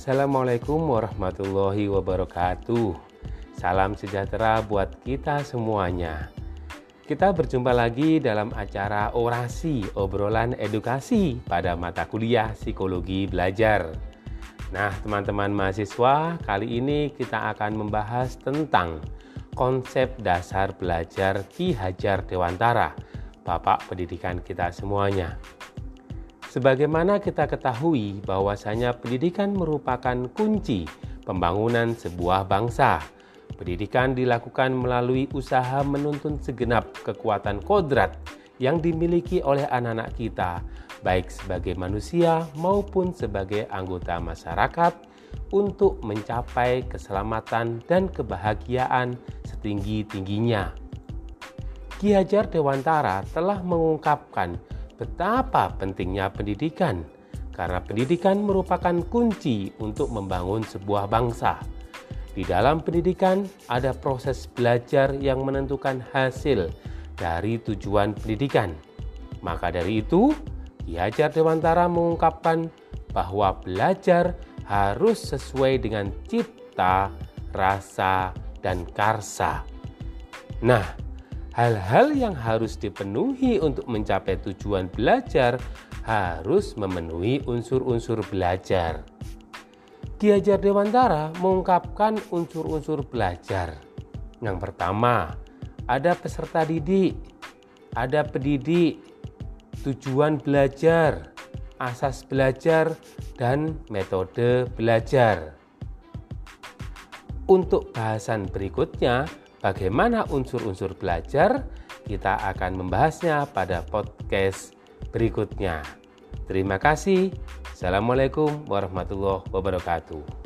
Assalamualaikum warahmatullahi wabarakatuh. Salam sejahtera buat kita semuanya. Kita berjumpa lagi dalam acara orasi obrolan edukasi pada mata kuliah psikologi belajar. Nah, teman-teman mahasiswa, kali ini kita akan membahas tentang konsep dasar belajar Ki Hajar Dewantara, Bapak pendidikan kita semuanya. Sebagaimana kita ketahui bahwasanya pendidikan merupakan kunci pembangunan sebuah bangsa. Pendidikan dilakukan melalui usaha menuntun segenap kekuatan kodrat yang dimiliki oleh anak-anak kita, baik sebagai manusia maupun sebagai anggota masyarakat, untuk mencapai keselamatan dan kebahagiaan setinggi-tingginya. Ki Hajar Dewantara telah mengungkapkan betapa pentingnya pendidikan, karena pendidikan merupakan kunci untuk membangun sebuah bangsa. Di dalam pendidikan, ada proses belajar yang menentukan hasil dari tujuan pendidikan. Maka dari itu, Ki Dewantara mengungkapkan bahwa belajar harus sesuai dengan cipta, rasa, dan karsa. Nah, Hal-hal yang harus dipenuhi untuk mencapai tujuan belajar harus memenuhi unsur-unsur belajar. Ki Dewantara mengungkapkan unsur-unsur belajar. Yang pertama, ada peserta didik, ada pendidik, tujuan belajar, asas belajar, dan metode belajar. Untuk bahasan berikutnya, Bagaimana unsur-unsur belajar? Kita akan membahasnya pada podcast berikutnya. Terima kasih. Assalamualaikum warahmatullahi wabarakatuh.